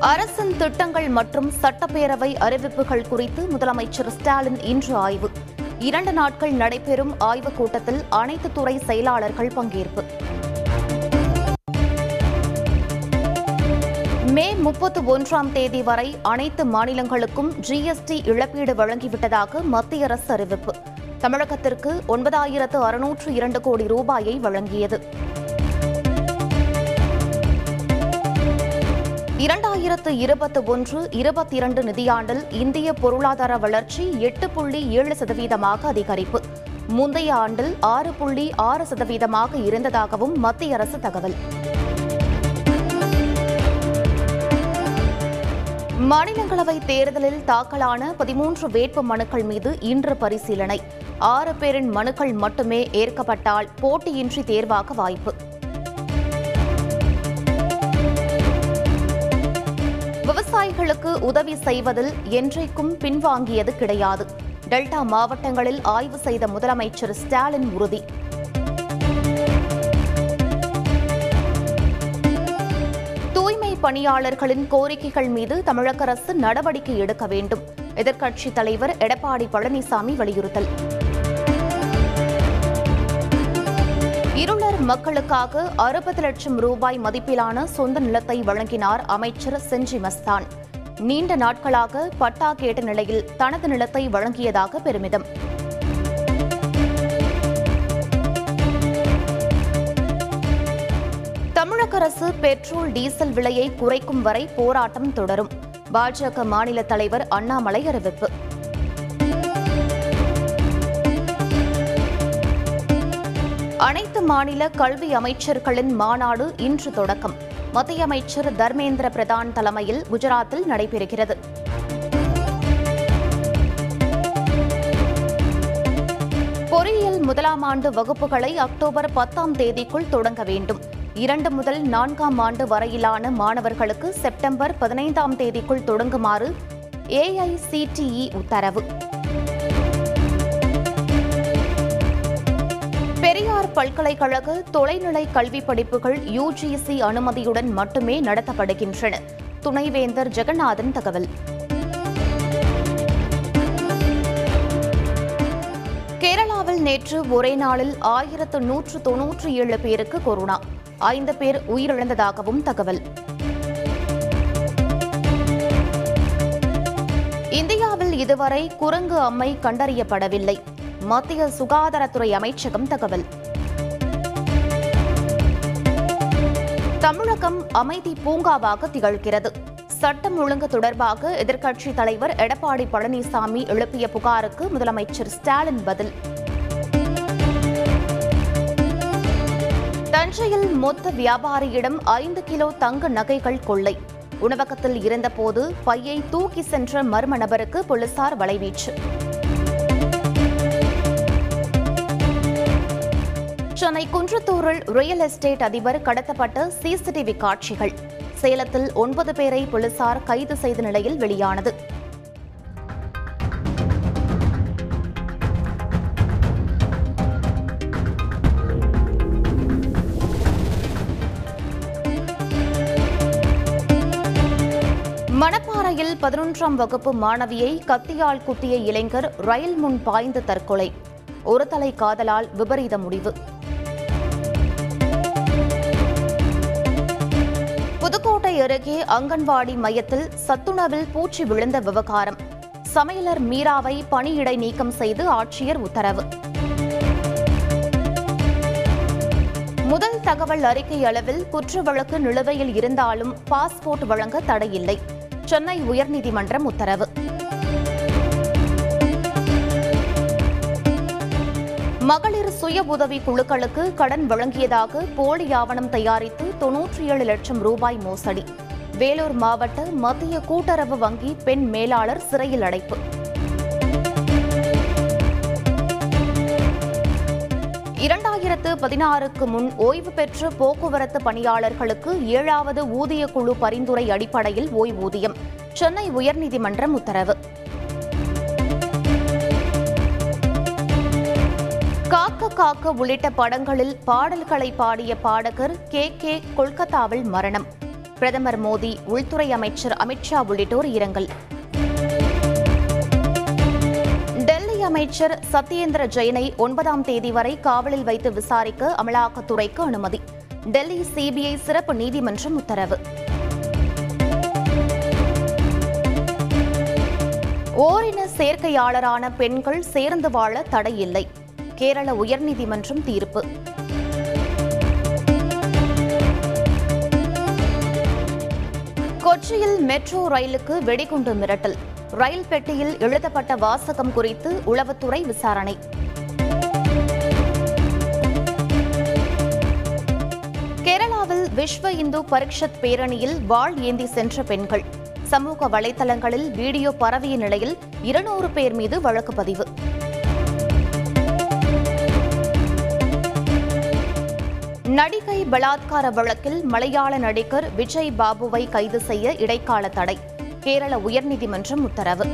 அரசின் திட்டங்கள் மற்றும் சட்டப்பேரவை அறிவிப்புகள் குறித்து முதலமைச்சர் ஸ்டாலின் இன்று ஆய்வு. இரண்டு நாட்கள் நடைபெறும் ஆய்வுக் கூட்டத்தில் அனைத்து துறை செயலாளர்கள் பங்கேற்பு. மே முப்பத்து ஒன்றாம் தேதி வரை அனைத்து மாநிலங்களுக்கும் ஜிஎஸ்டி இழப்பீடு வழங்கிவிட்டதாக மத்திய அரசு அறிவிப்பு. தமிழகத்திற்கு ஒன்பதாயிரத்து அறுநூற்று இரண்டு கோடி ரூபாயை வழங்கியது. இரண்டாயிரத்து இருபத்தி ஒன்று இருபத்தி இரண்டு நிதியாண்டில் இந்திய பொருளாதார வளர்ச்சி எட்டு புள்ளி ஏழு சதவீதமாக அதிகரிப்பு. முந்தைய ஆண்டில் ஆறு புள்ளி ஆறு சதவீதமாக இருந்ததாகவும் மத்திய அரசு தகவல். மாநிலங்களவை தேர்தலில் தாக்கலான பதிமூன்று வேட்பு மனுக்கள் மீது இன்று பரிசீலனை. ஆறு பேரின் மனுக்கள் மட்டுமே ஏற்கப்பட்டால் போட்டியின்றி தேர்வாக வாய்ப்பு. விவசாயிகளுக்கு உதவி செய்வதில் என்றைக்கும் பின்வாங்கியது கிடையாது. டெல்டா மாவட்டங்களில் ஆய்வு செய்த முதலமைச்சர் ஸ்டாலின் உறுதி. தூய்மை பணியாளர்களின் கோரிக்கைகள் மீது தமிழக அரசு நடவடிக்கை எடுக்க வேண்டும். எதிர்க்கட்சித் தலைவர் எடப்பாடி பழனிசாமி வலியுறுத்தல். இருளர் மக்களுக்காக அறுபது லட்சம் ரூபாய் மதிப்பிலான சொந்த நிலத்தை வழங்கினார் அமைச்சர் செஞ்சி மஸ்தான். நீண்ட நாட்களாக பட்டா கேட்ட நிலையில் தனது நிலத்தை வழங்கியதாக பெருமிதம். தமிழக அரசு பெட்ரோல் டீசல் விலையை குறைக்கும் வரை போராட்டம் தொடரும். பாஜக மாநில தலைவர் அண்ணாமலை அறிவிப்பு. அனைத்து மாநில கல்வி அமைச்சர்களின் மாநாடு இன்று தொடக்கம். மத்திய அமைச்சர் தர்மேந்திர பிரதான் தலைமையில் குஜராத்தில் நடைபெறுகிறது. பொறியியல் முதலாம் ஆண்டு வகுப்புகளை அக்டோபர் பத்தாம் தேதிக்குள் தொடங்க வேண்டும். இரண்டு முதல் நான்காம் ஆண்டு வரையிலான மாணவர்களுக்கு செப்டம்பர் பதினைந்தாம் தேதிக்குள் தொடங்குமாறு ஏஐசிடிஇ உத்தரவு. பெரியார் பல்கலைக்கழக தொலைநிலை கல்வி படிப்புகள் யுஜிசி அனுமதியுடன் மட்டுமே நடத்தப்படுகின்றன. துணைவேந்தர் ஜெகநாதன் தகவல். கேரளாவில் நேற்று ஒரே நாளில் ஆயிரத்து நூற்று தொன்னூற்றி ஏழு பேருக்கு கொரோனா. ஐந்து பேர் உயிரிழந்ததாகவும் தகவல். இந்தியாவில் இதுவரை குரங்கு அம்மை கண்டறியப்படவில்லை. மத்திய சுகாதாரத்துறை அமைச்சகம் தகவல். தமிழகம் அமைதி பூங்காவாக திகழ்கிறது. சட்டம் ஒழுங்கு தொடர்பாக எதிர்க்கட்சித் தலைவர் எடப்பாடி பழனிசாமி எழுப்பிய புகாருக்கு முதலமைச்சர் ஸ்டாலின் பதில். தஞ்சையில் மொத்த வியாபாரியிடம் ஐந்து கிலோ தங்க நகைகள் கொள்ளை. உணவகத்தில் இருந்தபோது பையை தூக்கி சென்ற மர்ம நபருக்கு போலீசார் வலைவீச்சு. சென்னை குன்றத்தூரில் ரியல் எஸ்டேட் அதிபர் கடத்தப்பட்ட சிசிடிவி காட்சிகள். சேலத்தில் ஒன்பது பேரை போலீசார் கைது செய்த நிலையில் வெளியானது. மணப்பாறையில் பதினொன்றாம் வகுப்பு மாணவியை கத்தியால் குத்திய இளைஞர் ரயில் முன் பாய்ந்து தற்கொலை. ஒரு தலை காதலால் விபரீத முடிவு. புதுக்கோட்டை அருகே அங்கன்வாடி மையத்தில் சத்துணவில் பூச்சி விழுந்த விவகாரம். சமையலர் மீராவை பணியிடை நீக்கம் செய்து ஆட்சியர் உத்தரவு. முதல் தகவல் அறிக்கை அளவில் குற்ற வழக்கு நிலுவையில் இருந்தாலும் பாஸ்போர்ட் வழங்க தடையில்லை. சென்னை உயர்நீதிமன்றம் உத்தரவு. மகளிர் சுய உதவி குழுக்களுக்கு கடன் வழங்கியதாக போலி ஆவணம் தயாரித்து தொன்னூற்றி ஏழு லட்சம் ரூபாய் மோசடி. வேலூர் மாவட்ட மத்திய கூட்டுறவு வங்கி பெண் மேலாளர் சிறையில் அடைப்பு. இரண்டாயிரத்து பதினாறுக்கு முன் ஓய்வு பெற்ற போக்குவரத்து பணியாளர்களுக்கு ஏழாவது ஊதிய குழு பரிந்துரை அடிப்படையில் ஓய்வூதியம். சென்னை உயர்நீதிமன்றம் உத்தரவு. காக்க காக்க உள்ளிட்ட படங்களில் பாடல்களை பாடிய பாடகர் கே கே கொல்கத்தாவில் மரணம். பிரதமர் மோடி உள்துறை அமைச்சர் அமித்ஷா உள்ளிட்டோர் இரங்கல். டெல்லி அமைச்சர் சத்யேந்திர ஜெயினை ஒன்பதாம் தேதி வரை காவலில் வைத்து விசாரிக்க அமலாக்கத்துறைக்கு அனுமதி. டெல்லி சிபிஐ சிறப்பு நீதிமன்றம் உத்தரவு. ஓரின சேர்க்கையாளரான பெண்கள் சேர்ந்து வாழ தடையில்லை. கேரள உயர்நீதிமன்றம் தீர்ப்பு. கொச்சியில் மெட்ரோ ரயிலுக்கு வெடிகுண்டு மிரட்டல். ரயில் பெட்டியில் எழுதப்பட்ட வாசகம் குறித்து உளவுத்துறை விசாரணை. கேரளாவில் விஸ்வ இந்து பரிஷத் பேரணியில் வாழ் ஏந்தி சென்ற பெண்கள். சமூக வலைதளங்களில் வீடியோ பரவிய நிலையில் இருநூறு பேர் மீது வழக்கு பதிவு நடிகை பலாத்கார வழக்கில் மலையாள நடிகர் விஜய் பாபுவை கைது செய்ய இடைக்கால தடை. கேரள உயர்நீதிமன்றம் உத்தரவு.